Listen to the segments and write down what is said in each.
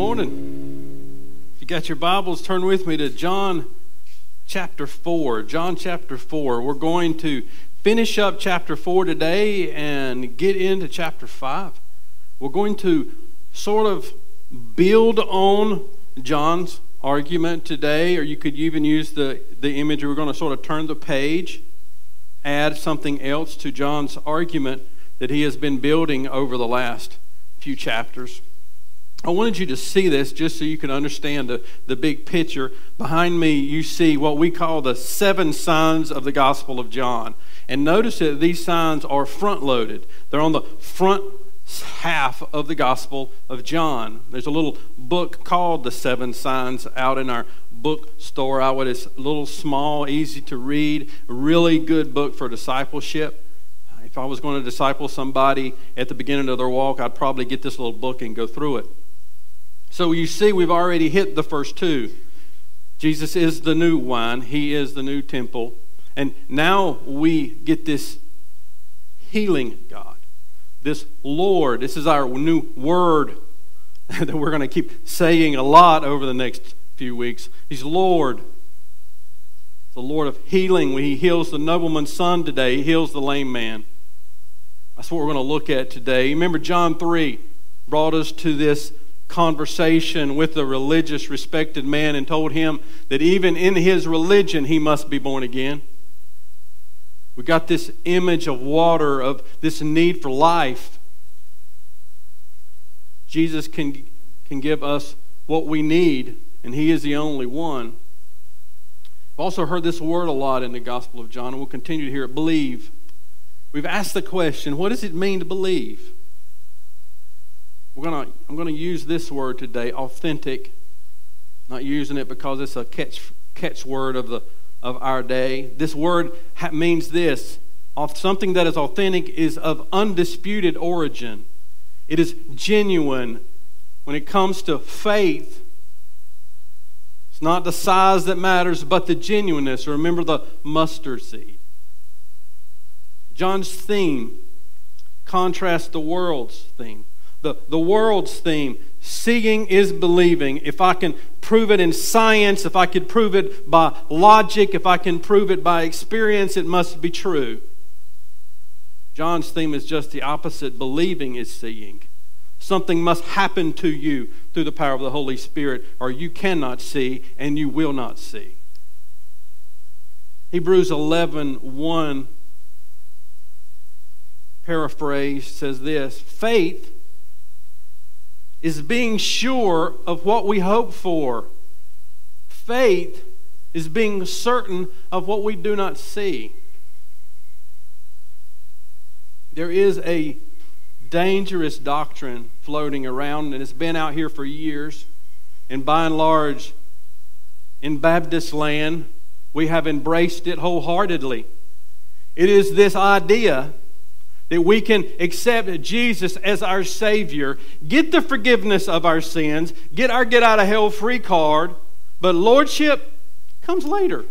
morning. If you got your Bibles, turn with me to John chapter 4. John chapter 4. We're going to finish up chapter 4 today and get into chapter 5. We're going to sort of build on John's argument today, or you could even use the, the image. We're going to sort of turn the page, add something else to John's argument that he has been building over the last few chapters. I wanted you to see this just so you can understand the, the big picture. Behind me, you see what we call the seven signs of the Gospel of John. And notice that these signs are front loaded, they're on the front half of the Gospel of John. There's a little book called The Seven Signs out in our bookstore. I would, it's a little small, easy to read, really good book for discipleship. If I was going to disciple somebody at the beginning of their walk, I'd probably get this little book and go through it. So you see, we've already hit the first two. Jesus is the new wine, He is the new temple. And now we get this healing God, this Lord. This is our new word that we're going to keep saying a lot over the next few weeks. He's Lord. The Lord of healing. He heals the nobleman's son today, He heals the lame man. That's what we're going to look at today. Remember, John 3 brought us to this conversation with a religious, respected man and told him that even in his religion he must be born again. We got this image of water, of this need for life. Jesus can, can give us what we need, and he is the only one. I've also heard this word a lot in the Gospel of John, and we'll continue to hear it believe. We've asked the question what does it mean to believe? We're gonna, I'm going to use this word today, authentic. Not using it because it's a catch, catch word of, the, of our day. This word ha- means this something that is authentic is of undisputed origin, it is genuine. When it comes to faith, it's not the size that matters, but the genuineness. Remember the mustard seed. John's theme contrasts the world's theme the, the world's theme. Seeing is believing. If I can prove it in science, if I could prove it by logic, if I can prove it by experience, it must be true. John's theme is just the opposite. Believing is seeing. Something must happen to you through the power of the Holy Spirit, or you cannot see and you will not see. Hebrews 11 1 paraphrase says this Faith is being sure of what we hope for. Faith is being certain of what we do not see. There is a dangerous doctrine floating around, and it's been out here for years. And by and large, in Baptist land, we have embraced it wholeheartedly. It is this idea that we can accept Jesus as our Savior, get the forgiveness of our sins, get our get out of hell free card, but Lordship comes later.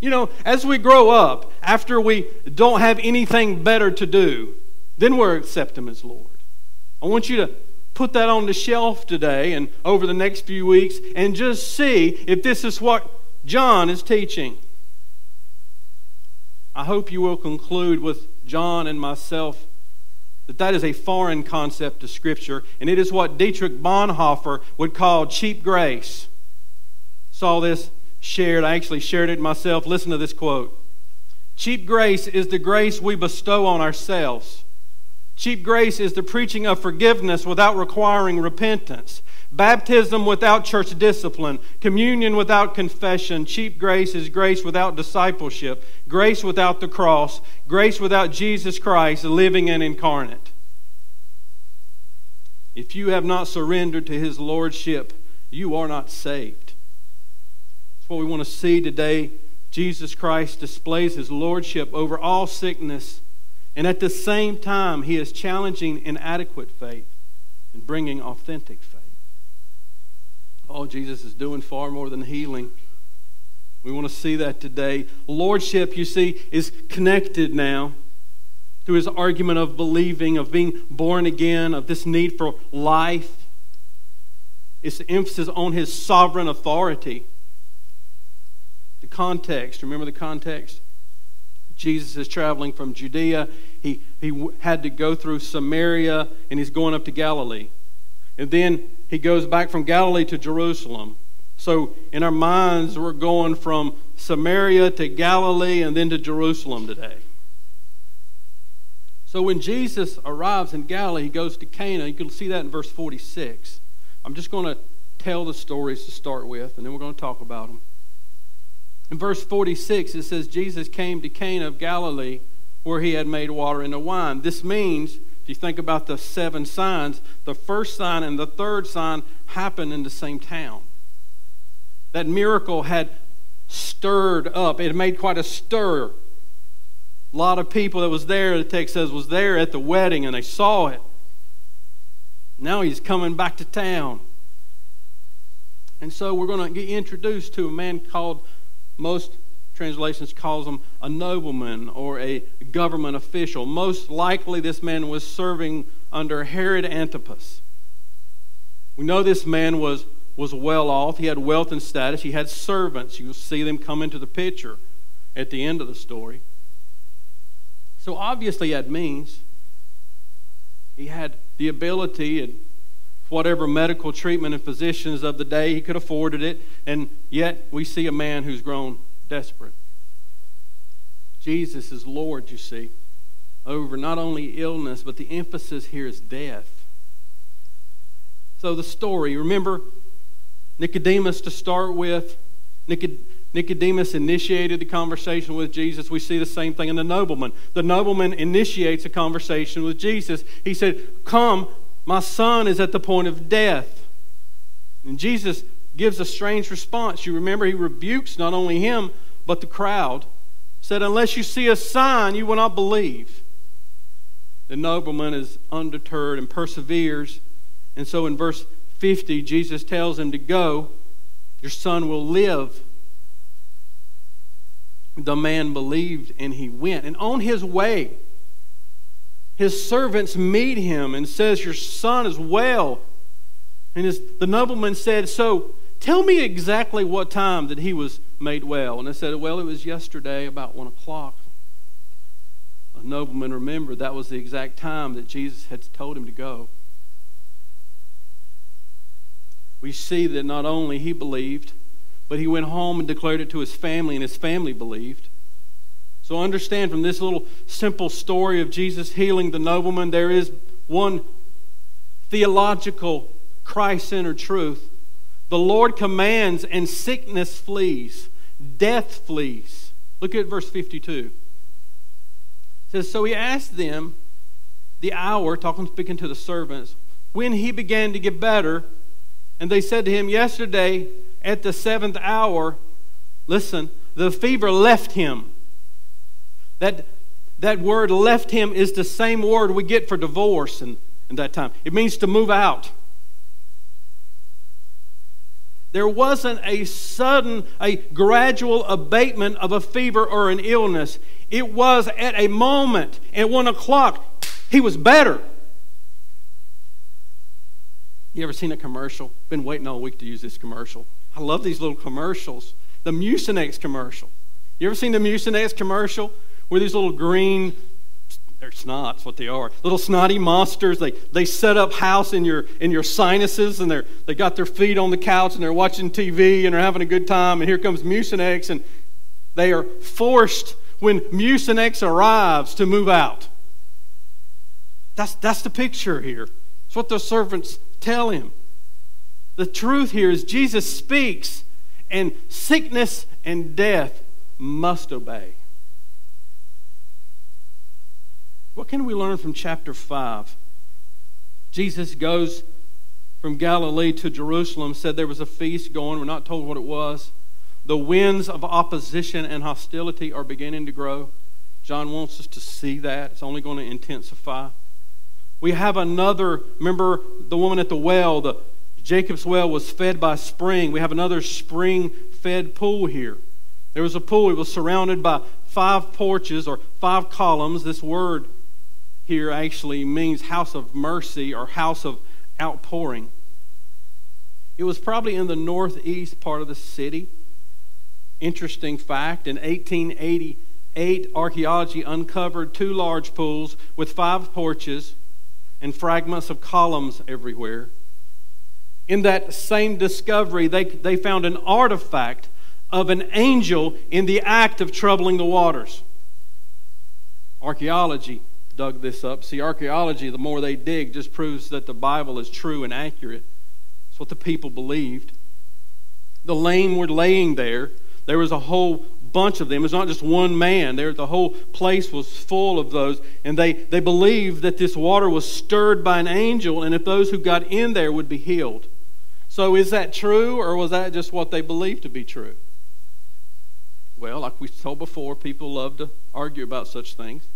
You know, as we grow up, after we don't have anything better to do, then we'll accept Him as Lord. I want you to put that on the shelf today and over the next few weeks and just see if this is what John is teaching. I hope you will conclude with John and myself that that is a foreign concept to Scripture, and it is what Dietrich Bonhoeffer would call cheap grace. Saw this shared. I actually shared it myself. Listen to this quote Cheap grace is the grace we bestow on ourselves. Cheap grace is the preaching of forgiveness without requiring repentance. Baptism without church discipline, communion without confession, cheap grace is grace without discipleship, grace without the cross, grace without Jesus Christ living and incarnate. If you have not surrendered to his lordship, you are not saved. That's what we want to see today. Jesus Christ displays his lordship over all sickness, and at the same time, he is challenging inadequate faith and bringing authentic faith. Oh, Jesus is doing far more than healing. We want to see that today. Lordship, you see, is connected now to his argument of believing, of being born again, of this need for life. It's the emphasis on his sovereign authority. The context, remember the context? Jesus is traveling from Judea. He, he had to go through Samaria and he's going up to Galilee. And then he goes back from Galilee to Jerusalem. So in our minds, we're going from Samaria to Galilee and then to Jerusalem today. So when Jesus arrives in Galilee, he goes to Cana. You can see that in verse 46. I'm just going to tell the stories to start with, and then we're going to talk about them. In verse 46, it says, Jesus came to Cana of Galilee where he had made water into wine. This means, if you think about the seven signs, the first sign and the third sign happened in the same town. That miracle had stirred up, it made quite a stir. A lot of people that was there, the text says, was there at the wedding and they saw it. Now he's coming back to town. And so we're going to get introduced to a man called most translations calls him a nobleman or a government official. Most likely this man was serving under Herod Antipas. We know this man was, was well off. He had wealth and status. He had servants. You'll see them come into the picture at the end of the story. So obviously had means. He had the ability and whatever medical treatment and physicians of the day, he could afforded it. And yet we see a man who's grown desperate. Jesus is Lord, you see, over not only illness, but the emphasis here is death. So the story, remember Nicodemus to start with. Nicodemus initiated the conversation with Jesus. We see the same thing in the nobleman. The nobleman initiates a conversation with Jesus. He said, Come, my son is at the point of death. And Jesus gives a strange response. You remember, he rebukes not only him, but the crowd. Said, Unless you see a sign, you will not believe. The nobleman is undeterred and perseveres. And so in verse 50, Jesus tells him to go. Your son will live. The man believed and he went. And on his way, his servants meet him and says, Your son is well. And his, the nobleman said, So tell me exactly what time that he was made well. And I said, Well, it was yesterday about one o'clock. A nobleman remembered that was the exact time that Jesus had told him to go. We see that not only he believed, but he went home and declared it to his family, and his family believed. So understand from this little simple story of Jesus healing the nobleman, there is one theological, Christ centered truth. The Lord commands, and sickness flees, death flees. Look at verse 52. It says, So he asked them the hour, talking, speaking to the servants, when he began to get better. And they said to him, Yesterday at the seventh hour, listen, the fever left him. That, that word left him is the same word we get for divorce in, in that time. It means to move out. There wasn't a sudden, a gradual abatement of a fever or an illness. It was at a moment, at one o'clock, he was better. You ever seen a commercial? Been waiting all week to use this commercial. I love these little commercials. The Mucinex commercial. You ever seen the Mucinex commercial where these little green they're snots, what they are. Little snotty monsters. They, they set up house in your, in your sinuses and they're, they got their feet on the couch and they're watching TV and they're having a good time. And here comes Mucinex and they are forced when Mucinex arrives to move out. That's, that's the picture here. It's what the servants tell him. The truth here is Jesus speaks and sickness and death must obey. What can we learn from chapter 5? Jesus goes from Galilee to Jerusalem, said there was a feast going. We're not told what it was. The winds of opposition and hostility are beginning to grow. John wants us to see that. It's only going to intensify. We have another, remember the woman at the well, the Jacob's well was fed by spring. We have another spring fed pool here. There was a pool, it was surrounded by five porches or five columns. This word here actually means house of mercy or house of outpouring. It was probably in the northeast part of the city. Interesting fact in 1888, archaeology uncovered two large pools with five porches and fragments of columns everywhere. In that same discovery, they, they found an artifact of an angel in the act of troubling the waters. Archaeology dug this up. See, archaeology, the more they dig, just proves that the Bible is true and accurate. It's what the people believed. The lame were laying there. There was a whole bunch of them. It's not just one man. There, the whole place was full of those. And they, they believed that this water was stirred by an angel, and if those who got in there would be healed. So is that true, or was that just what they believed to be true? Well, like we told before, people love to argue about such things.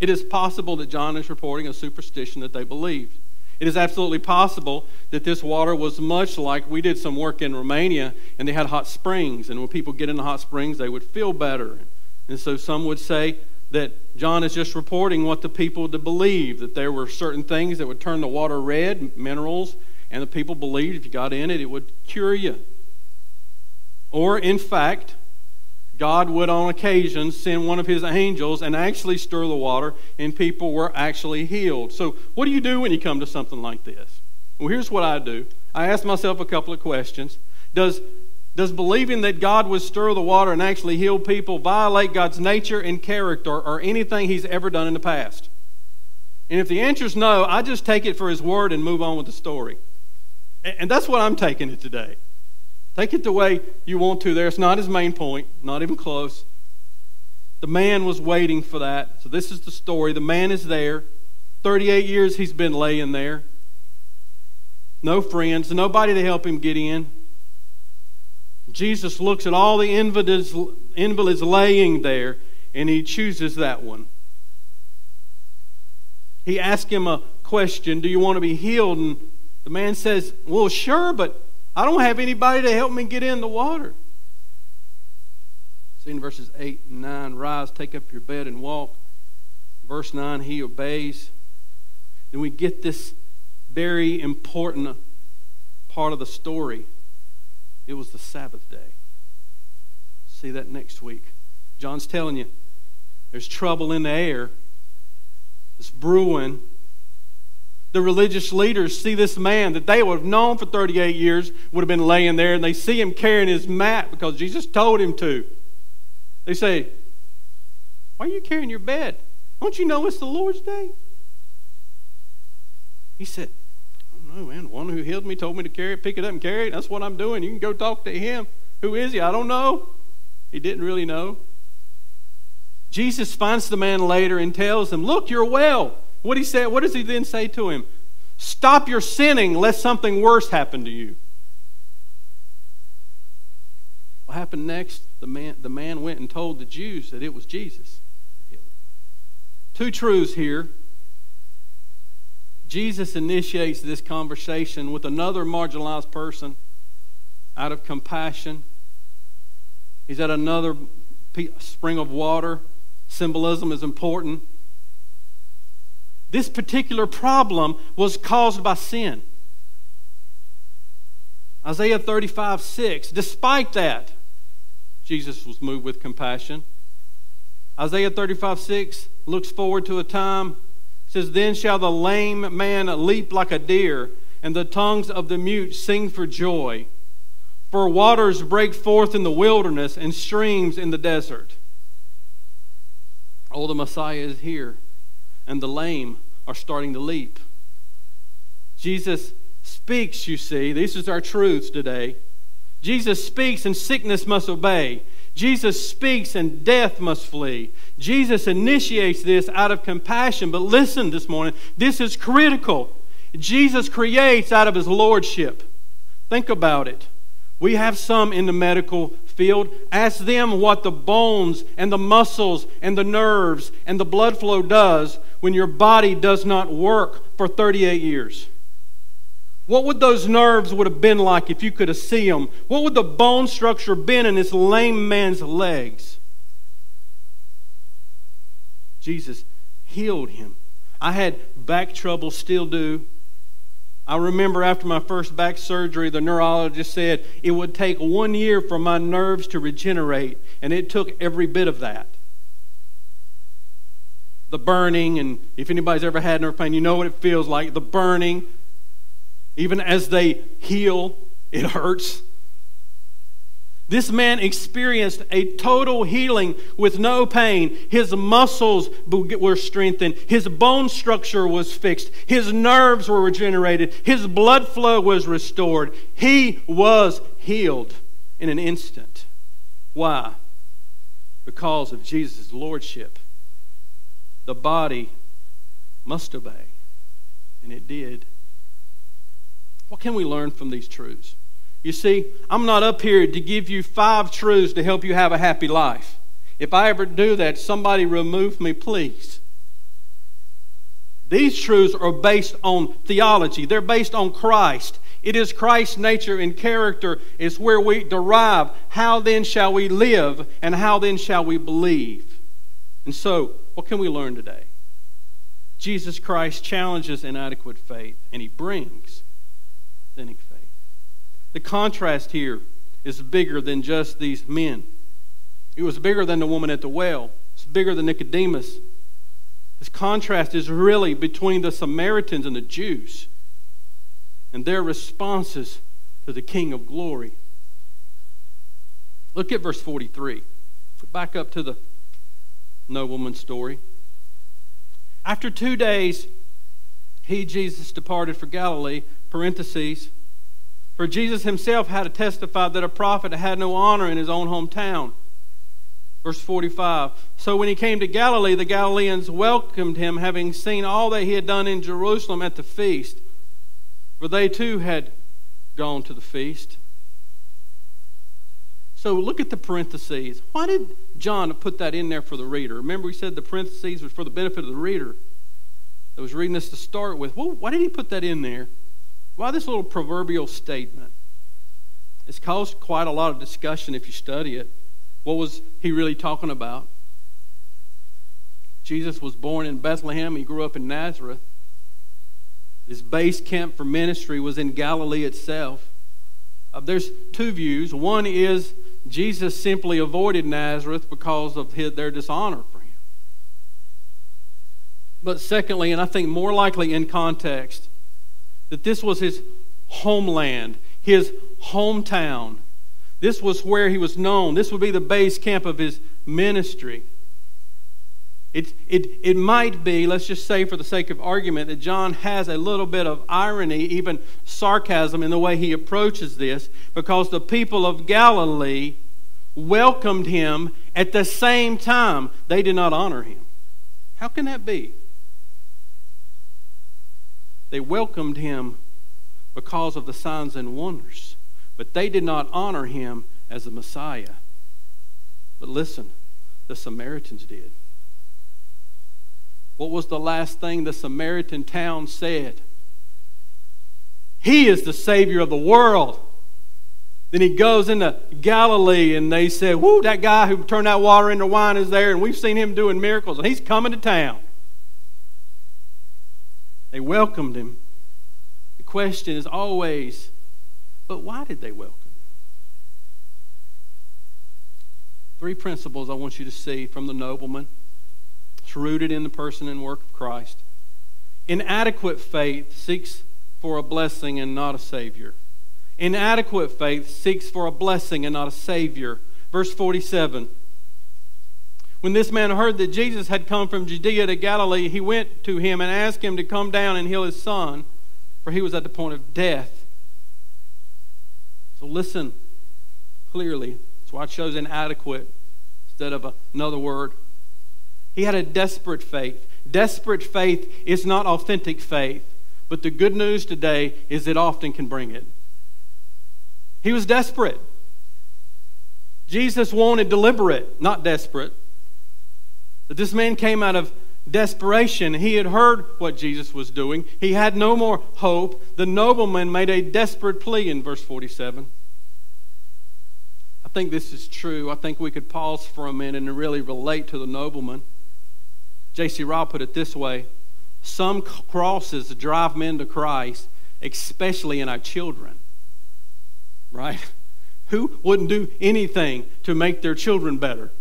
It is possible that John is reporting a superstition that they believed. It is absolutely possible that this water was much like we did some work in Romania and they had hot springs. And when people get in the hot springs, they would feel better. And so some would say that John is just reporting what the people believed, that there were certain things that would turn the water red, minerals, and the people believed if you got in it, it would cure you. Or, in fact, God would on occasion send one of his angels and actually stir the water, and people were actually healed. So, what do you do when you come to something like this? Well, here's what I do I ask myself a couple of questions. Does, does believing that God would stir the water and actually heal people violate God's nature and character or anything he's ever done in the past? And if the answer is no, I just take it for his word and move on with the story. And that's what I'm taking it today. Take it the way you want to there. It's not his main point, not even close. The man was waiting for that. So this is the story. The man is there. 38 years he's been laying there. No friends, nobody to help him get in. Jesus looks at all the invalids, invalids laying there, and he chooses that one. He asks him a question Do you want to be healed? And the man says, Well, sure, but I don't have anybody to help me get in the water. See in verses 8 and 9 Rise, take up your bed, and walk. Verse 9 He obeys. Then we get this very important part of the story. It was the Sabbath day. See that next week. John's telling you there's trouble in the air. It's brewing the religious leaders see this man that they would have known for 38 years would have been laying there, and they see him carrying his mat because Jesus told him to. They say, Why are you carrying your bed? Don't you know it's the Lord's day? He said, I don't know, man. One who healed me told me to carry it, pick it up and carry it. That's what I'm doing. You can go talk to him. Who is he? I don't know. He didn't really know. Jesus finds the man later and tells him, Look, you're well. What he said, what does he then say to him? Stop your sinning lest something worse happen to you. What happened next? The man, the man went and told the Jews that it was Jesus. Two truths here. Jesus initiates this conversation with another marginalized person out of compassion. He's at another spring of water. Symbolism is important. This particular problem was caused by sin. Isaiah 35 6. Despite that, Jesus was moved with compassion. Isaiah 35 6 looks forward to a time, says, Then shall the lame man leap like a deer, and the tongues of the mute sing for joy. For waters break forth in the wilderness and streams in the desert. Oh, the Messiah is here and the lame are starting to leap. Jesus speaks, you see. These are our truths today. Jesus speaks and sickness must obey. Jesus speaks and death must flee. Jesus initiates this out of compassion. But listen this morning, this is critical. Jesus creates out of his lordship. Think about it. We have some in the medical field. Ask them what the bones and the muscles and the nerves and the blood flow does when your body does not work for 38 years. What would those nerves would have been like if you could have seen them? What would the bone structure been in this lame man's legs? Jesus healed him. I had back trouble, still do. I remember after my first back surgery, the neurologist said it would take one year for my nerves to regenerate, and it took every bit of that. The burning, and if anybody's ever had nerve pain, you know what it feels like. The burning, even as they heal, it hurts. This man experienced a total healing with no pain. His muscles were strengthened. His bone structure was fixed. His nerves were regenerated. His blood flow was restored. He was healed in an instant. Why? Because of Jesus' lordship. The body must obey, and it did. What can we learn from these truths? You see, I'm not up here to give you five truths to help you have a happy life. If I ever do that, somebody remove me, please. These truths are based on theology, they're based on Christ. It is Christ's nature and character is where we derive how then shall we live and how then shall we believe. And so, what can we learn today? Jesus Christ challenges inadequate faith and he brings authentic faith. The contrast here is bigger than just these men. It was bigger than the woman at the well. It's bigger than Nicodemus. This contrast is really between the Samaritans and the Jews and their responses to the King of glory. Look at verse 43. Back up to the nobleman story. After two days, he, Jesus, departed for Galilee, parentheses, for Jesus himself had to testify that a prophet had no honor in his own hometown. Verse 45 So when he came to Galilee, the Galileans welcomed him, having seen all that he had done in Jerusalem at the feast. For they too had gone to the feast. So look at the parentheses. Why did John put that in there for the reader? Remember, we said the parentheses was for the benefit of the reader that was reading this to start with. Well, why did he put that in there? Why this little proverbial statement? It's caused quite a lot of discussion if you study it. What was he really talking about? Jesus was born in Bethlehem. He grew up in Nazareth. His base camp for ministry was in Galilee itself. Uh, there's two views. One is Jesus simply avoided Nazareth because of his, their dishonor for him. But secondly, and I think more likely in context, that this was his homeland, his hometown. This was where he was known. This would be the base camp of his ministry. It, it, it might be, let's just say for the sake of argument, that John has a little bit of irony, even sarcasm, in the way he approaches this, because the people of Galilee welcomed him at the same time they did not honor him. How can that be? They welcomed him because of the signs and wonders, but they did not honor him as the Messiah. But listen, the Samaritans did. What was the last thing the Samaritan town said? He is the Savior of the world. Then he goes into Galilee and they said, Whoo, that guy who turned that water into wine is there, and we've seen him doing miracles, and he's coming to town. They welcomed him. The question is always, but why did they welcome? Three principles I want you to see from the nobleman. It's rooted in the person and work of Christ. Inadequate faith seeks for a blessing and not a Savior. Inadequate faith seeks for a blessing and not a Savior. Verse 47 when this man heard that Jesus had come from Judea to Galilee, he went to him and asked him to come down and heal his son, for he was at the point of death. So listen clearly. That's why it shows inadequate instead of another word. He had a desperate faith. Desperate faith is not authentic faith, but the good news today is it often can bring it. He was desperate. Jesus wanted deliberate, not desperate. That this man came out of desperation. He had heard what Jesus was doing. He had no more hope. The nobleman made a desperate plea in verse 47. I think this is true. I think we could pause for a minute and really relate to the nobleman. J.C. Ryle put it this way Some crosses drive men to Christ, especially in our children. Right? Who wouldn't do anything to make their children better?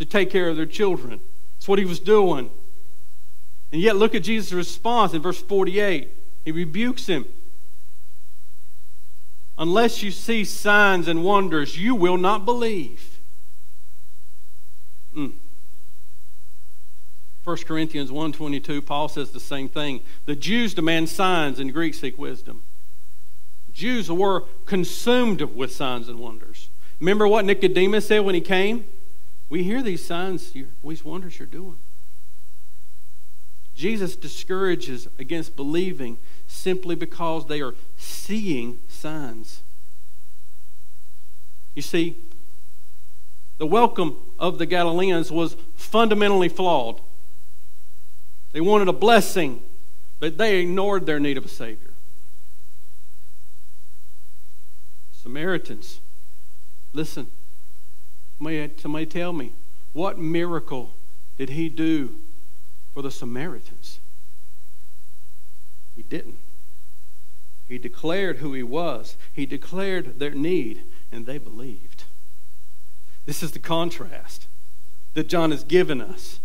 To take care of their children. That's what he was doing. And yet, look at Jesus' response in verse 48. He rebukes him. Unless you see signs and wonders, you will not believe. Mm. 1 Corinthians 1.22, Paul says the same thing. The Jews demand signs and Greeks seek wisdom. Jews were consumed with signs and wonders. Remember what Nicodemus said when he came? We hear these signs, these wonders you're doing. Jesus discourages against believing simply because they are seeing signs. You see, the welcome of the Galileans was fundamentally flawed. They wanted a blessing, but they ignored their need of a Savior. Samaritans, listen, somebody, somebody tell me, what miracle did he do for the Samaritans? He didn't. He declared who he was, he declared their need, and they believed. This is the contrast that John has given us.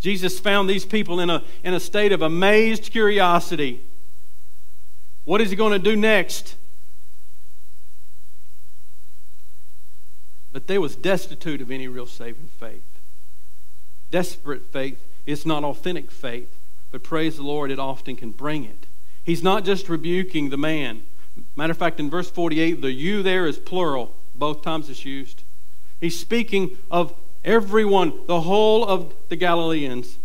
Jesus found these people in a, in a state of amazed curiosity. What is he going to do next? But they was destitute of any real saving faith. Desperate faith is not authentic faith, but praise the Lord, it often can bring it. He's not just rebuking the man. Matter of fact, in verse 48, the you there is plural. Both times it's used. He's speaking of Everyone, the whole of the Galileans.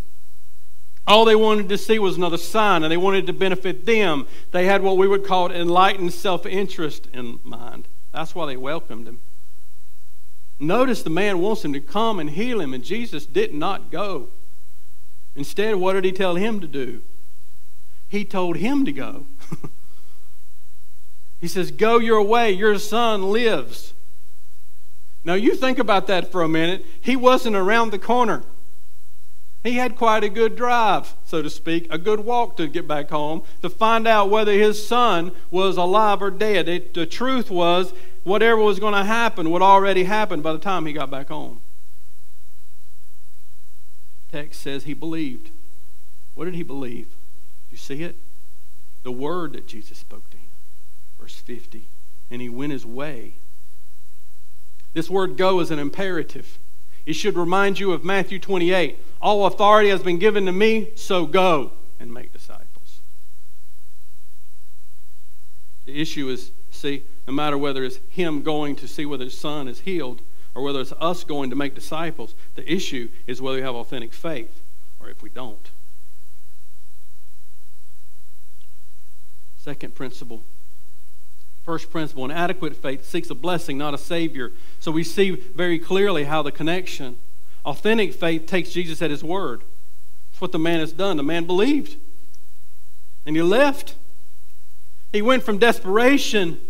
All they wanted to see was another sign, and they wanted to benefit them. They had what we would call enlightened self interest in mind. That's why they welcomed him. Notice the man wants him to come and heal him, and Jesus did not go. Instead, what did he tell him to do? He told him to go. he says, Go your way, your son lives. Now, you think about that for a minute. He wasn't around the corner. He had quite a good drive, so to speak, a good walk to get back home to find out whether his son was alive or dead. It, the truth was, whatever was going to happen would already happen by the time he got back home. Text says he believed. What did he believe? You see it? The word that Jesus spoke to him. Verse 50. And he went his way this word go is an imperative. It should remind you of Matthew 28. All authority has been given to me, so go and make disciples. The issue is see, no matter whether it's him going to see whether his son is healed or whether it's us going to make disciples, the issue is whether we have authentic faith or if we don't. Second principle First principle an adequate faith seeks a blessing, not a Savior. So we see very clearly how the connection. Authentic faith takes Jesus at His word. That's what the man has done. The man believed, and he left. He went from desperation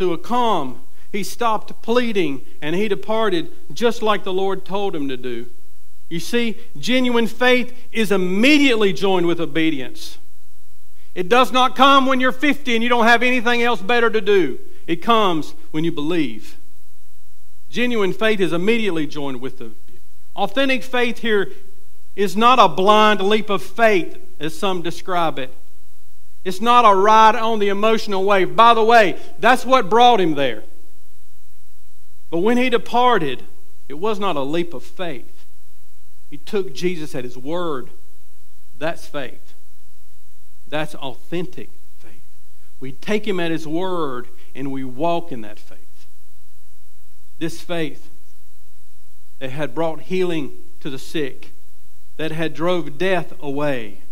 to a calm. He stopped pleading and he departed just like the Lord told him to do. You see, genuine faith is immediately joined with obedience. It does not come when you're 50 and you don't have anything else better to do. It comes when you believe. Genuine faith is immediately joined with the authentic faith here is not a blind leap of faith as some describe it. It's not a ride on the emotional wave. By the way, that's what brought him there. But when he departed, it was not a leap of faith. He took Jesus at his word. That's faith. That's authentic faith. We take him at his word and we walk in that faith. This faith that had brought healing to the sick, that had drove death away,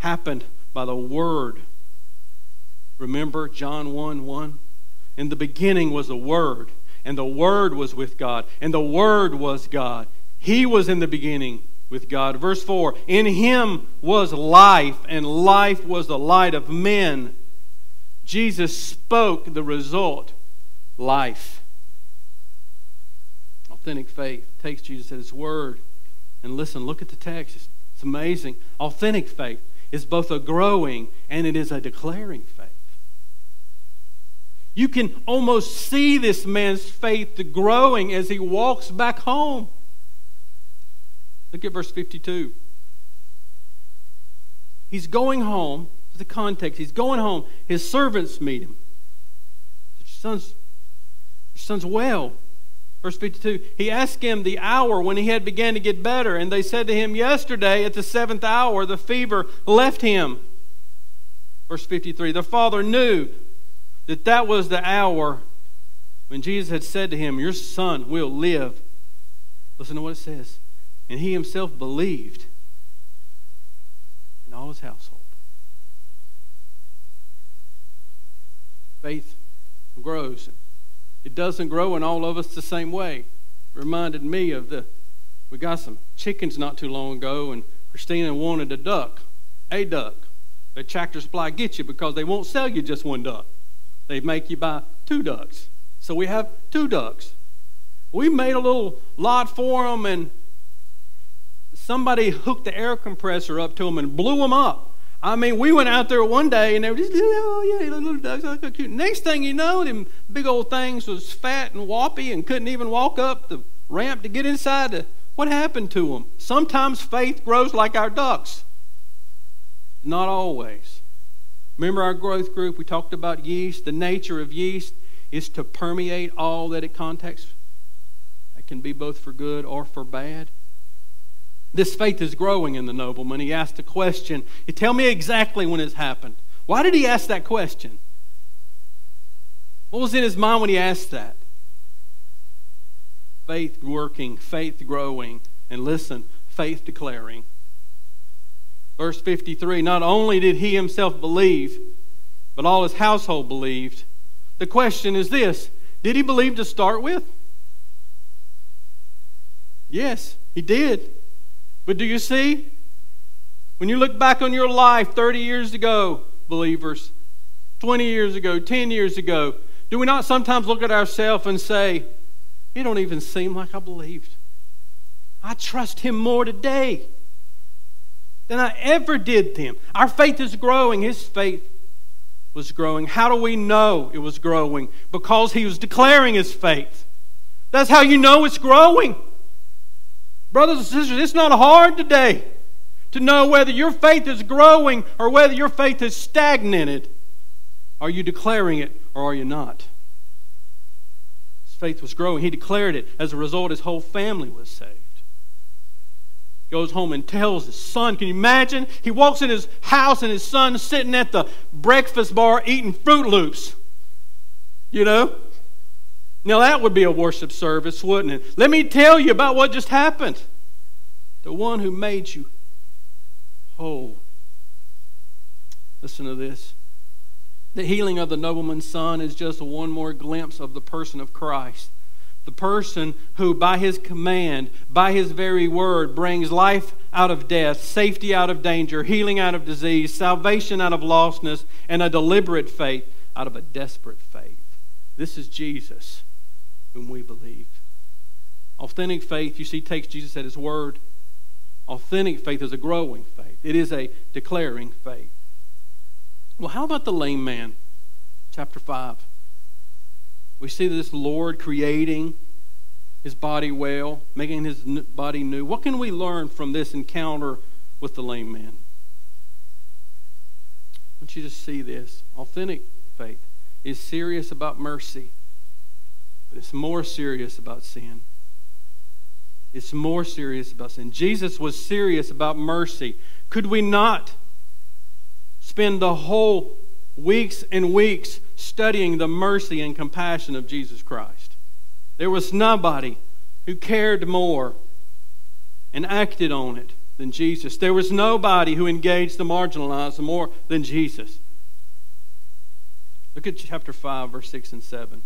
happened by the word. Remember John 1 1? In the beginning was the Word, and the Word was with God, and the Word was God. He was in the beginning with God. Verse 4 In him was life, and life was the light of men. Jesus spoke the result life. Authentic faith takes Jesus at his word. And listen, look at the text. It's amazing. Authentic faith is both a growing and it is a declaring faith. You can almost see this man's faith growing as he walks back home. Look at verse 52. He's going home. The context. He's going home. His servants meet him. Your son's, your son's well. Verse 52, he asked him the hour when he had began to get better, and they said to him, Yesterday at the seventh hour the fever left him. Verse 53, the father knew that that was the hour when Jesus had said to him, Your son will live. Listen to what it says. And he himself believed in all his household. Faith grows. It doesn't grow in all of us the same way. reminded me of the, we got some chickens not too long ago, and Christina wanted a duck, a duck. The Tractor Supply gets you because they won't sell you just one duck. They make you buy two ducks. So we have two ducks. We made a little lot for them, and somebody hooked the air compressor up to them and blew them up. I mean, we went out there one day and they were just, oh yeah, little ducks, oh, cute. Next thing you know, them big old things was fat and whoppy and couldn't even walk up the ramp to get inside. What happened to them? Sometimes faith grows like our ducks. Not always. Remember our growth group? We talked about yeast. The nature of yeast is to permeate all that it contacts. It can be both for good or for bad. This faith is growing in the nobleman. He asked a question. You tell me exactly when it's happened. Why did he ask that question? What was in his mind when he asked that? Faith working, faith growing, and listen, faith declaring. Verse 53 Not only did he himself believe, but all his household believed. The question is this Did he believe to start with? Yes, he did. But do you see? When you look back on your life 30 years ago, believers, 20 years ago, 10 years ago, do we not sometimes look at ourselves and say, it don't even seem like I believed. I trust him more today than I ever did then. Our faith is growing. His faith was growing. How do we know it was growing? Because he was declaring his faith. That's how you know it's growing. Brothers and sisters, it's not hard today to know whether your faith is growing or whether your faith is stagnated. Are you declaring it or are you not? His faith was growing. He declared it. As a result, his whole family was saved. Goes home and tells his son. Can you imagine? He walks in his house and his son's sitting at the breakfast bar eating Froot Loops. You know? Now, that would be a worship service, wouldn't it? Let me tell you about what just happened. The one who made you whole. Listen to this. The healing of the nobleman's son is just one more glimpse of the person of Christ. The person who, by his command, by his very word, brings life out of death, safety out of danger, healing out of disease, salvation out of lostness, and a deliberate faith out of a desperate faith. This is Jesus whom we believe. Authentic faith, you see, takes Jesus at his word. Authentic faith is a growing faith, it is a declaring faith. Well, how about the lame man? Chapter 5. We see this Lord creating his body well, making his body new. What can we learn from this encounter with the lame man? I want you to see this. Authentic faith is serious about mercy but it's more serious about sin. It's more serious about sin. Jesus was serious about mercy. Could we not spend the whole weeks and weeks studying the mercy and compassion of Jesus Christ? There was nobody who cared more and acted on it than Jesus. There was nobody who engaged the marginalized more than Jesus. Look at chapter 5, verse 6 and 7.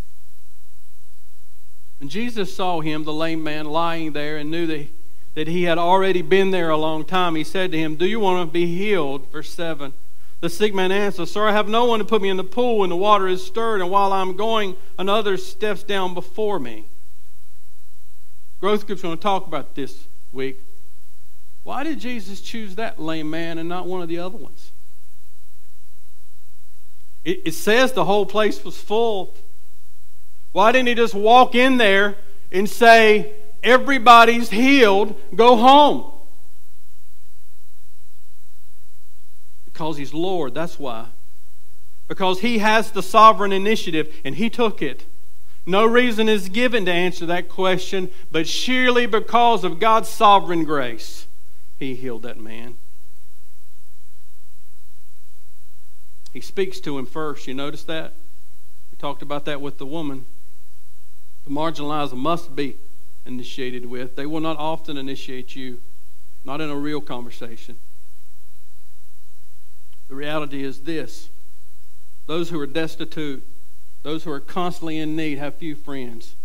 When Jesus saw him, the lame man, lying there and knew that, that he had already been there a long time, he said to him, Do you want to be healed? Verse 7. The sick man answered, Sir, I have no one to put me in the pool when the water is stirred, and while I'm going, another steps down before me. Growth group's going to talk about this week. Why did Jesus choose that lame man and not one of the other ones? It, it says the whole place was full. Why didn't he just walk in there and say, Everybody's healed, go home? Because he's Lord, that's why. Because he has the sovereign initiative and he took it. No reason is given to answer that question, but surely because of God's sovereign grace, he healed that man. He speaks to him first. You notice that? We talked about that with the woman. The marginalized must be initiated with. They will not often initiate you, not in a real conversation. The reality is this those who are destitute, those who are constantly in need, have few friends.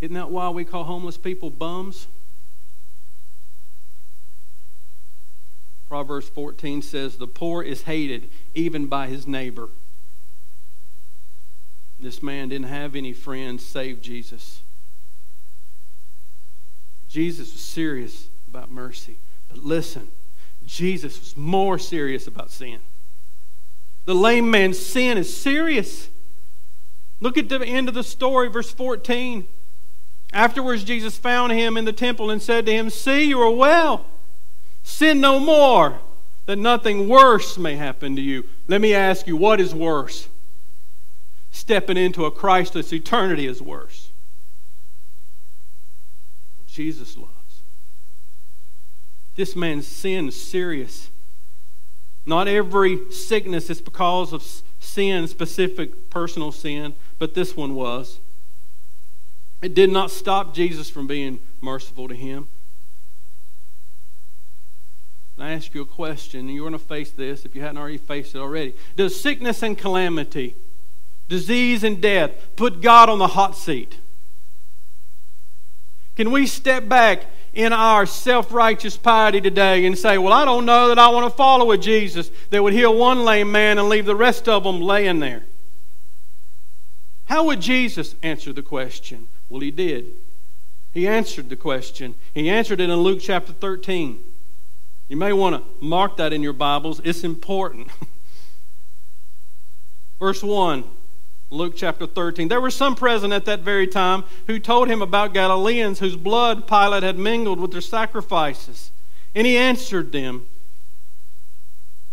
Isn't that why we call homeless people bums? Proverbs 14 says, The poor is hated even by his neighbor. This man didn't have any friends save Jesus. Jesus was serious about mercy. But listen, Jesus was more serious about sin. The lame man's sin is serious. Look at the end of the story, verse 14. Afterwards, Jesus found him in the temple and said to him, See, you are well. Sin no more, that nothing worse may happen to you. Let me ask you, what is worse? Stepping into a Christless eternity is worse. Jesus loves. This man's sin is serious. Not every sickness is because of sin, specific personal sin, but this one was. It did not stop Jesus from being merciful to him. I ask you a question, and you're going to face this if you hadn't already faced it already. Does sickness and calamity, disease and death put God on the hot seat? Can we step back in our self righteous piety today and say, Well, I don't know that I want to follow a Jesus that would heal one lame man and leave the rest of them laying there? How would Jesus answer the question? Well, he did. He answered the question. He answered it in Luke chapter 13. You may want to mark that in your Bibles. It's important. Verse 1, Luke chapter 13. There were some present at that very time who told him about Galileans whose blood Pilate had mingled with their sacrifices. And he answered them,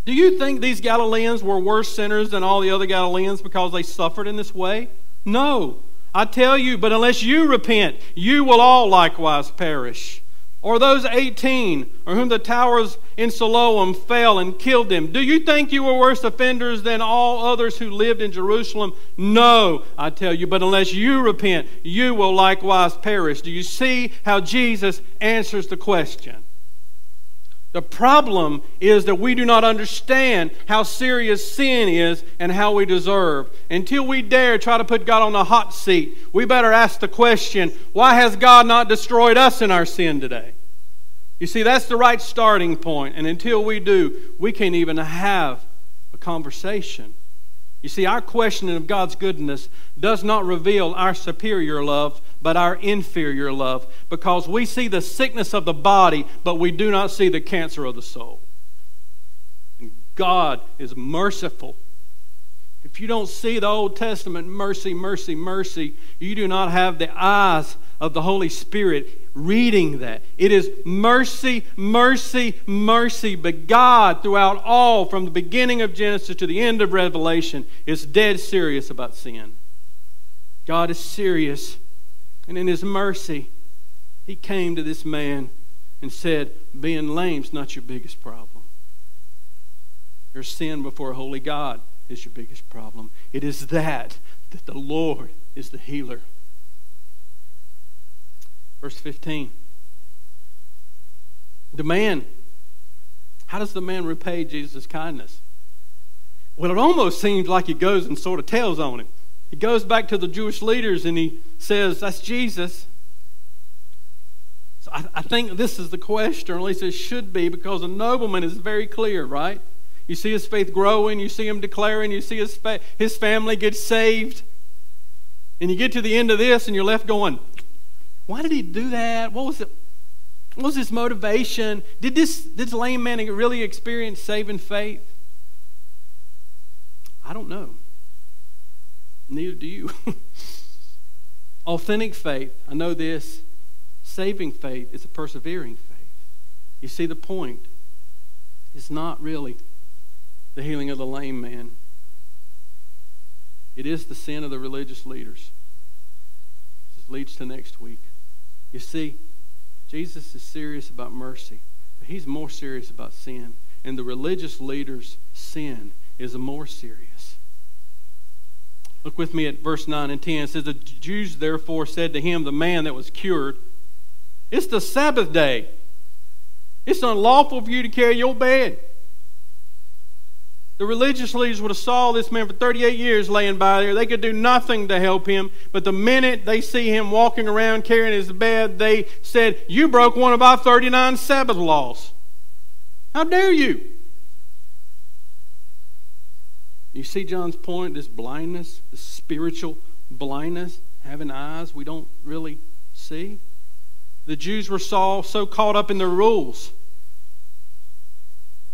Do you think these Galileans were worse sinners than all the other Galileans because they suffered in this way? No. I tell you, but unless you repent, you will all likewise perish. Or those 18, or whom the towers in Siloam fell and killed them. Do you think you were worse offenders than all others who lived in Jerusalem? No, I tell you, but unless you repent, you will likewise perish. Do you see how Jesus answers the question? The problem is that we do not understand how serious sin is and how we deserve. Until we dare try to put God on the hot seat, we better ask the question why has God not destroyed us in our sin today? You see, that's the right starting point, and until we do, we can't even have a conversation. You see, our questioning of God's goodness does not reveal our superior love, but our inferior love, because we see the sickness of the body, but we do not see the cancer of the soul. And God is merciful. If you don't see the Old Testament mercy, mercy, mercy, you do not have the eyes of the Holy Spirit reading that. It is mercy, mercy, mercy. But God, throughout all, from the beginning of Genesis to the end of Revelation, is dead serious about sin. God is serious. And in His mercy, He came to this man and said, Being lame's not your biggest problem. Your sin before a holy God is your biggest problem. It is that that the Lord is the healer. Verse 15. The man, how does the man repay Jesus' kindness? Well, it almost seems like he goes and sort of tells on him. He goes back to the Jewish leaders and he says, That's Jesus. So I, I think this is the question, or at least it should be, because a nobleman is very clear, right? You see his faith growing, you see him declaring, you see his, fa- his family get saved. And you get to the end of this and you're left going, why did he do that? What was it? What was his motivation? Did this, this lame man really experience saving faith? I don't know. Neither do you. Authentic faith, I know this. Saving faith is a persevering faith. You see the point? It's not really the healing of the lame man, it is the sin of the religious leaders. This leads to next week. You see, Jesus is serious about mercy, but he's more serious about sin. And the religious leaders' sin is more serious. Look with me at verse 9 and 10. It says, The Jews therefore said to him, the man that was cured, It's the Sabbath day. It's unlawful for you to carry your bed. The religious leaders would have saw this man for 38 years laying by there. They could do nothing to help him. But the minute they see him walking around carrying his bed, they said, You broke one of our 39 Sabbath laws. How dare you? You see John's point, this blindness, this spiritual blindness, having eyes we don't really see? The Jews were so, so caught up in their rules.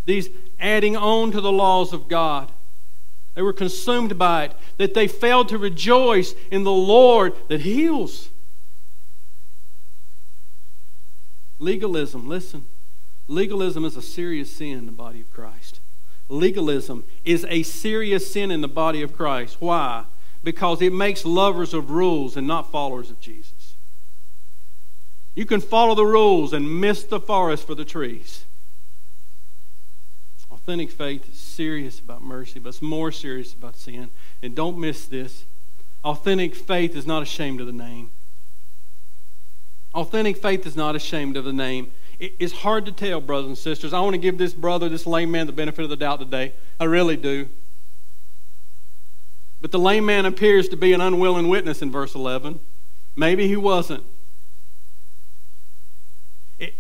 These adding on to the laws of God. They were consumed by it, that they failed to rejoice in the Lord that heals. Legalism, listen. Legalism is a serious sin in the body of Christ. Legalism is a serious sin in the body of Christ. Why? Because it makes lovers of rules and not followers of Jesus. You can follow the rules and miss the forest for the trees. Authentic faith is serious about mercy, but it's more serious about sin. And don't miss this. Authentic faith is not ashamed of the name. Authentic faith is not ashamed of the name. It's hard to tell, brothers and sisters. I want to give this brother, this lame man, the benefit of the doubt today. I really do. But the lame man appears to be an unwilling witness in verse 11. Maybe he wasn't.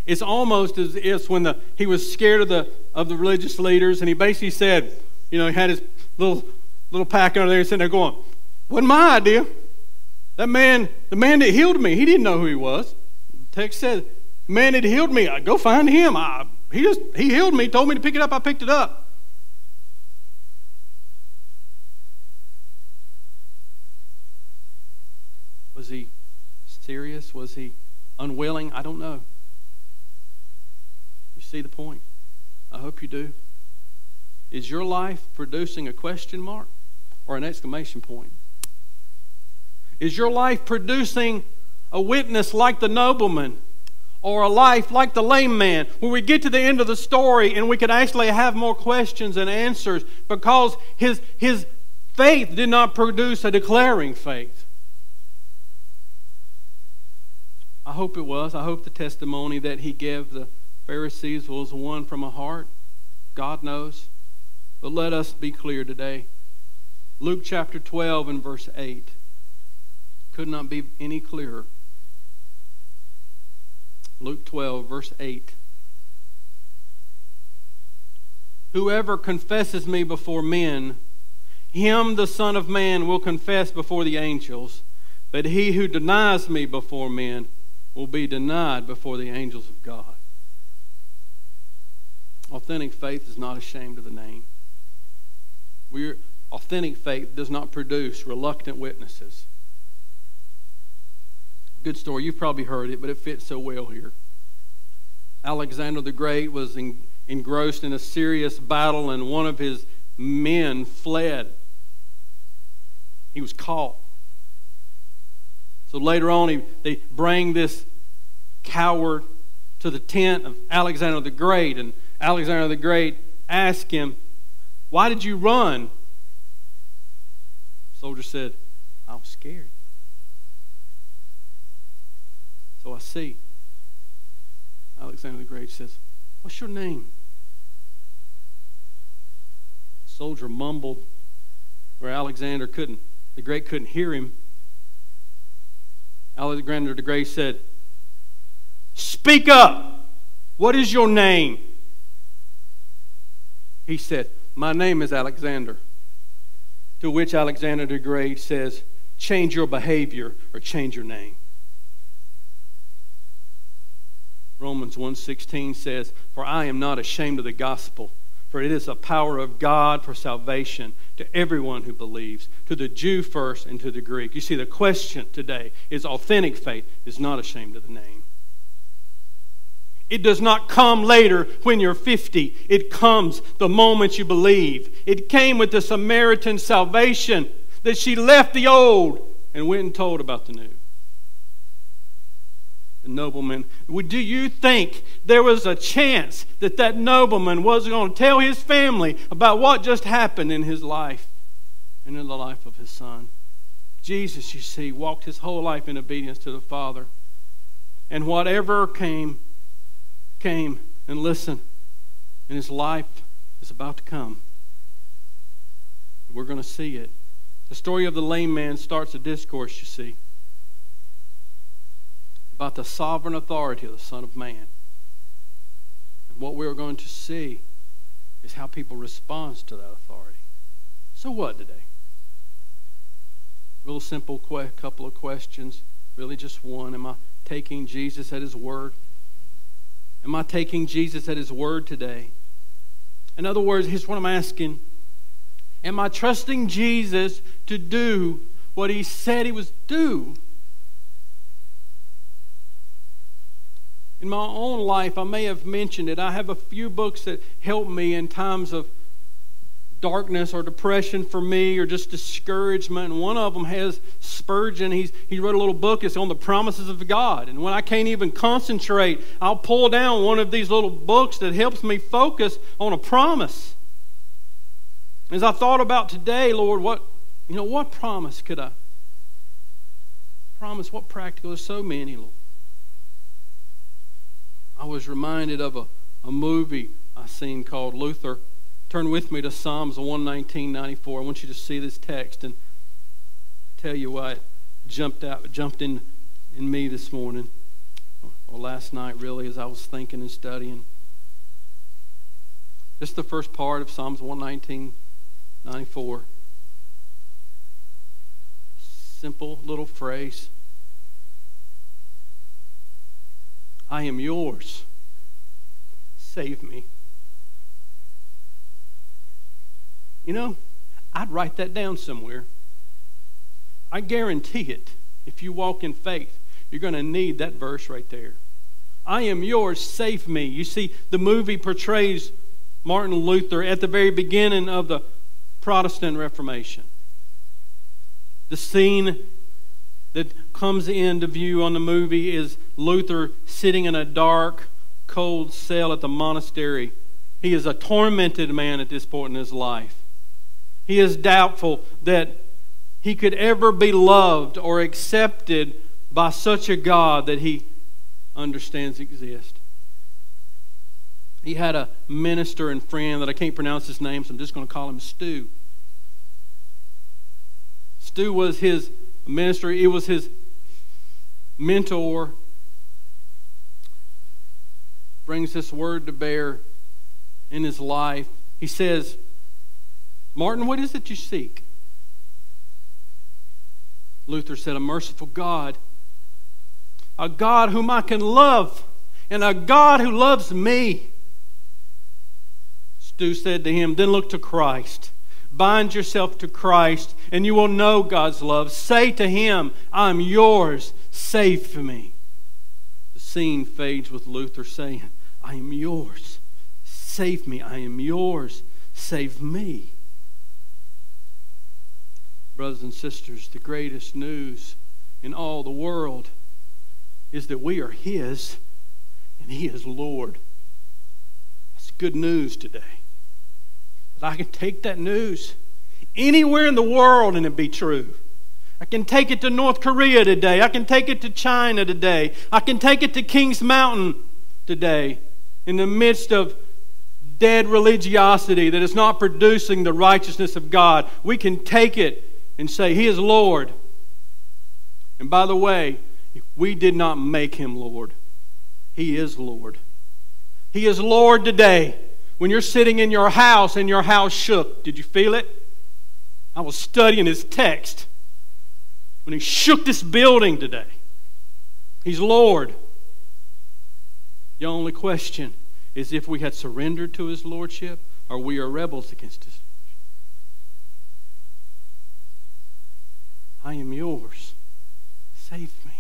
It's almost as if when the, he was scared of the, of the religious leaders, and he basically said, you know, he had his little, little pack under there and sitting there going, wasn't my idea. That man, the man that healed me, he didn't know who he was. The text said, man that healed me, I go find him. I, he just he healed me, told me to pick it up, I picked it up. Was he serious? Was he unwilling? I don't know You see the point? I hope you do. Is your life producing a question mark or an exclamation point? Is your life producing a witness like the nobleman or a life like the lame man where we get to the end of the story and we could actually have more questions and answers because his, his faith did not produce a declaring faith? I hope it was. I hope the testimony that he gave the Pharisees was one from a heart. God knows. But let us be clear today. Luke chapter 12 and verse 8 could not be any clearer. Luke 12, verse 8. Whoever confesses me before men, him the Son of Man will confess before the angels. But he who denies me before men will be denied before the angels of God. Authentic faith is not ashamed of the name. We're, authentic faith does not produce reluctant witnesses. Good story. You've probably heard it, but it fits so well here. Alexander the Great was engrossed in a serious battle, and one of his men fled. He was caught. So later on, he, they bring this coward to the tent of Alexander the Great, and Alexander the Great asked him, Why did you run? The soldier said, I was scared. So I see. Alexander the Great says, What's your name? The soldier mumbled where Alexander couldn't, the Great couldn't hear him. Alexander the Great said, Speak up. What is your name? He said, My name is Alexander. To which Alexander the Great says, Change your behavior or change your name. Romans 1:16 says, "For I am not ashamed of the gospel, for it is the power of God for salvation to everyone who believes, to the Jew first and to the Greek." You see the question today is authentic faith is not ashamed of the name. It does not come later when you're 50. It comes the moment you believe. It came with the Samaritan salvation that she left the old and went and told about the new nobleman. Would do you think there was a chance that that nobleman wasn't going to tell his family about what just happened in his life and in the life of his son? Jesus, you see, walked his whole life in obedience to the Father. And whatever came, came. And listen, and his life is about to come. We're going to see it. The story of the lame man starts a discourse, you see about the sovereign authority of the Son of Man. And what we're going to see is how people respond to that authority. So what today? Real simple que- couple of questions. Really just one. Am I taking Jesus at his word? Am I taking Jesus at his word today? In other words, here's what I'm asking. Am I trusting Jesus to do what he said he was do? In my own life, I may have mentioned it. I have a few books that help me in times of darkness or depression for me or just discouragement. And one of them has Spurgeon. He's, he wrote a little book. It's on the promises of God. And when I can't even concentrate, I'll pull down one of these little books that helps me focus on a promise. As I thought about today, Lord, what, you know, what promise could I promise? What practical? There's so many, Lord. I was reminded of a, a movie I seen called Luther. Turn with me to Psalms 119.94. I want you to see this text and tell you why it jumped out, jumped in, in me this morning, or last night really, as I was thinking and studying. Just the first part of Psalms 119.94. Simple little phrase. I am yours. Save me. You know, I'd write that down somewhere. I guarantee it. If you walk in faith, you're going to need that verse right there. I am yours, save me. You see, the movie portrays Martin Luther at the very beginning of the Protestant Reformation. The scene that comes into view on the movie is Luther sitting in a dark, cold cell at the monastery. He is a tormented man at this point in his life. He is doubtful that he could ever be loved or accepted by such a God that he understands exist. He had a minister and friend that I can't pronounce his name, so I'm just going to call him Stu. Stu was his ministry. It was his mentor. Brings this word to bear in his life. He says, Martin, what is it you seek? Luther said, A merciful God, a God whom I can love, and a God who loves me. Stu said to him, Then look to Christ Bind yourself to Christ, and you will know God's love. Say to Him, I'm yours. Save me. The scene fades with Luther saying, I am yours. Save me. I am yours. Save me. Brothers and sisters, the greatest news in all the world is that we are His and He is Lord. That's good news today. But I can take that news anywhere in the world and it be true. I can take it to North Korea today. I can take it to China today. I can take it to Kings Mountain today in the midst of dead religiosity that is not producing the righteousness of God. We can take it and say, He is Lord. And by the way, we did not make Him Lord, He is Lord. He is Lord today. When you're sitting in your house and your house shook, did you feel it? I was studying his text when he shook this building today. He's Lord. The only question is if we had surrendered to his lordship or we are rebels against his lordship. I am yours. Save me.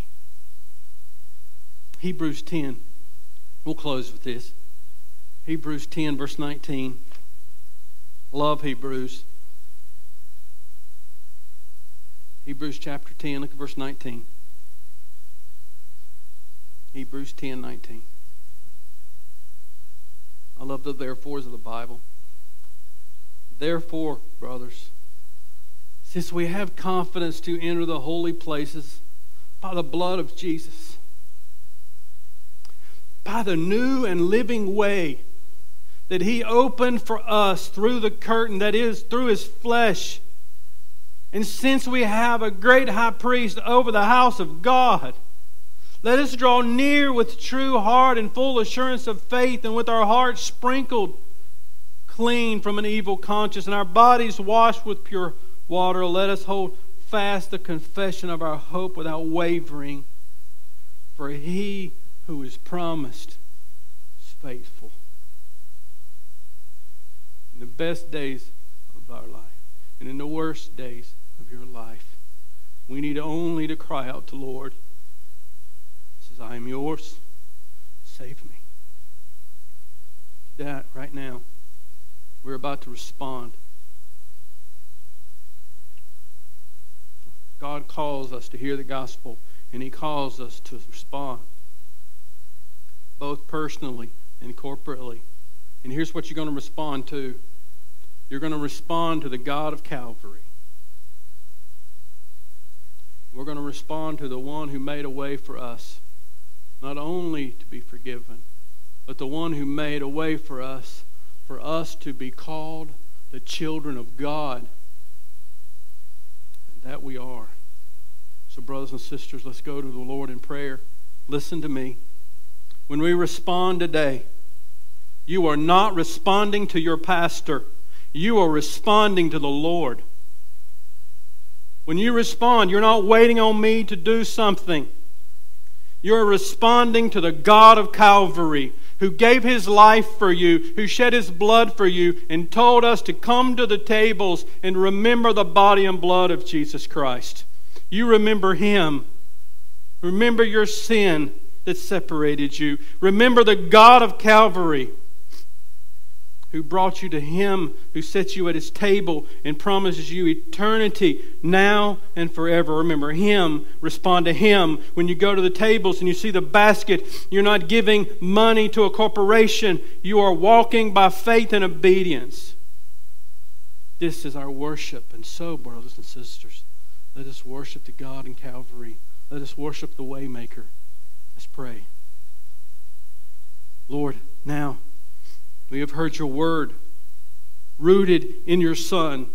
Hebrews 10. We'll close with this. Hebrews 10, verse 19. Love Hebrews. Hebrews chapter 10, look at verse 19. Hebrews 10, 19. I love the therefores of the Bible. Therefore, brothers, since we have confidence to enter the holy places by the blood of Jesus, by the new and living way that He opened for us through the curtain, that is, through His flesh. And since we have a great high priest over the house of God, let us draw near with true heart and full assurance of faith, and with our hearts sprinkled clean from an evil conscience, and our bodies washed with pure water. Let us hold fast the confession of our hope without wavering, for he who is promised is faithful. In the best days of our life, and in the worst days of your life, we need only to cry out to Lord He says, I am yours. Save me. That right now, we're about to respond. God calls us to hear the gospel, and He calls us to respond, both personally and corporately. And here's what you're going to respond to you're going to respond to the God of Calvary. We're going to respond to the one who made a way for us not only to be forgiven, but the one who made a way for us, for us to be called the children of God. And that we are. So, brothers and sisters, let's go to the Lord in prayer. Listen to me. When we respond today, you are not responding to your pastor, you are responding to the Lord. When you respond, you're not waiting on me to do something. You're responding to the God of Calvary who gave his life for you, who shed his blood for you, and told us to come to the tables and remember the body and blood of Jesus Christ. You remember him. Remember your sin that separated you. Remember the God of Calvary who brought you to Him, who sets you at His table and promises you eternity now and forever. Remember Him, respond to Him. When you go to the tables and you see the basket, you're not giving money to a corporation, you are walking by faith and obedience. This is our worship. And so, brothers and sisters, let us worship the God in Calvary. Let us worship the Waymaker. Let's pray. Lord, now we have heard your word rooted in your Son.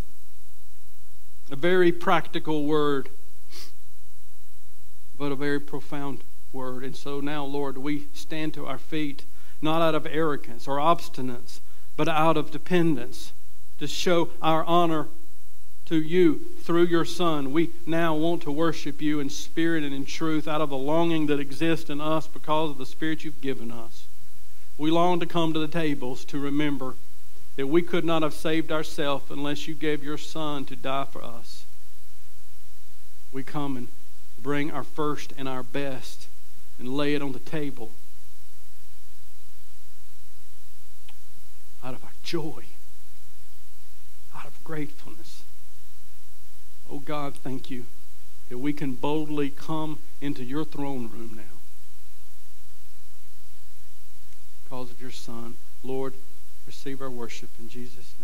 A very practical word, but a very profound word. And so now, Lord, we stand to our feet, not out of arrogance or obstinance, but out of dependence to show our honor to you through your Son. We now want to worship you in spirit and in truth out of the longing that exists in us because of the Spirit you've given us. We long to come to the tables to remember that we could not have saved ourselves unless you gave your Son to die for us. We come and bring our first and our best and lay it on the table out of our joy, out of gratefulness. Oh God, thank you that we can boldly come into your throne room now. Because of your Son. Lord, receive our worship in Jesus' name.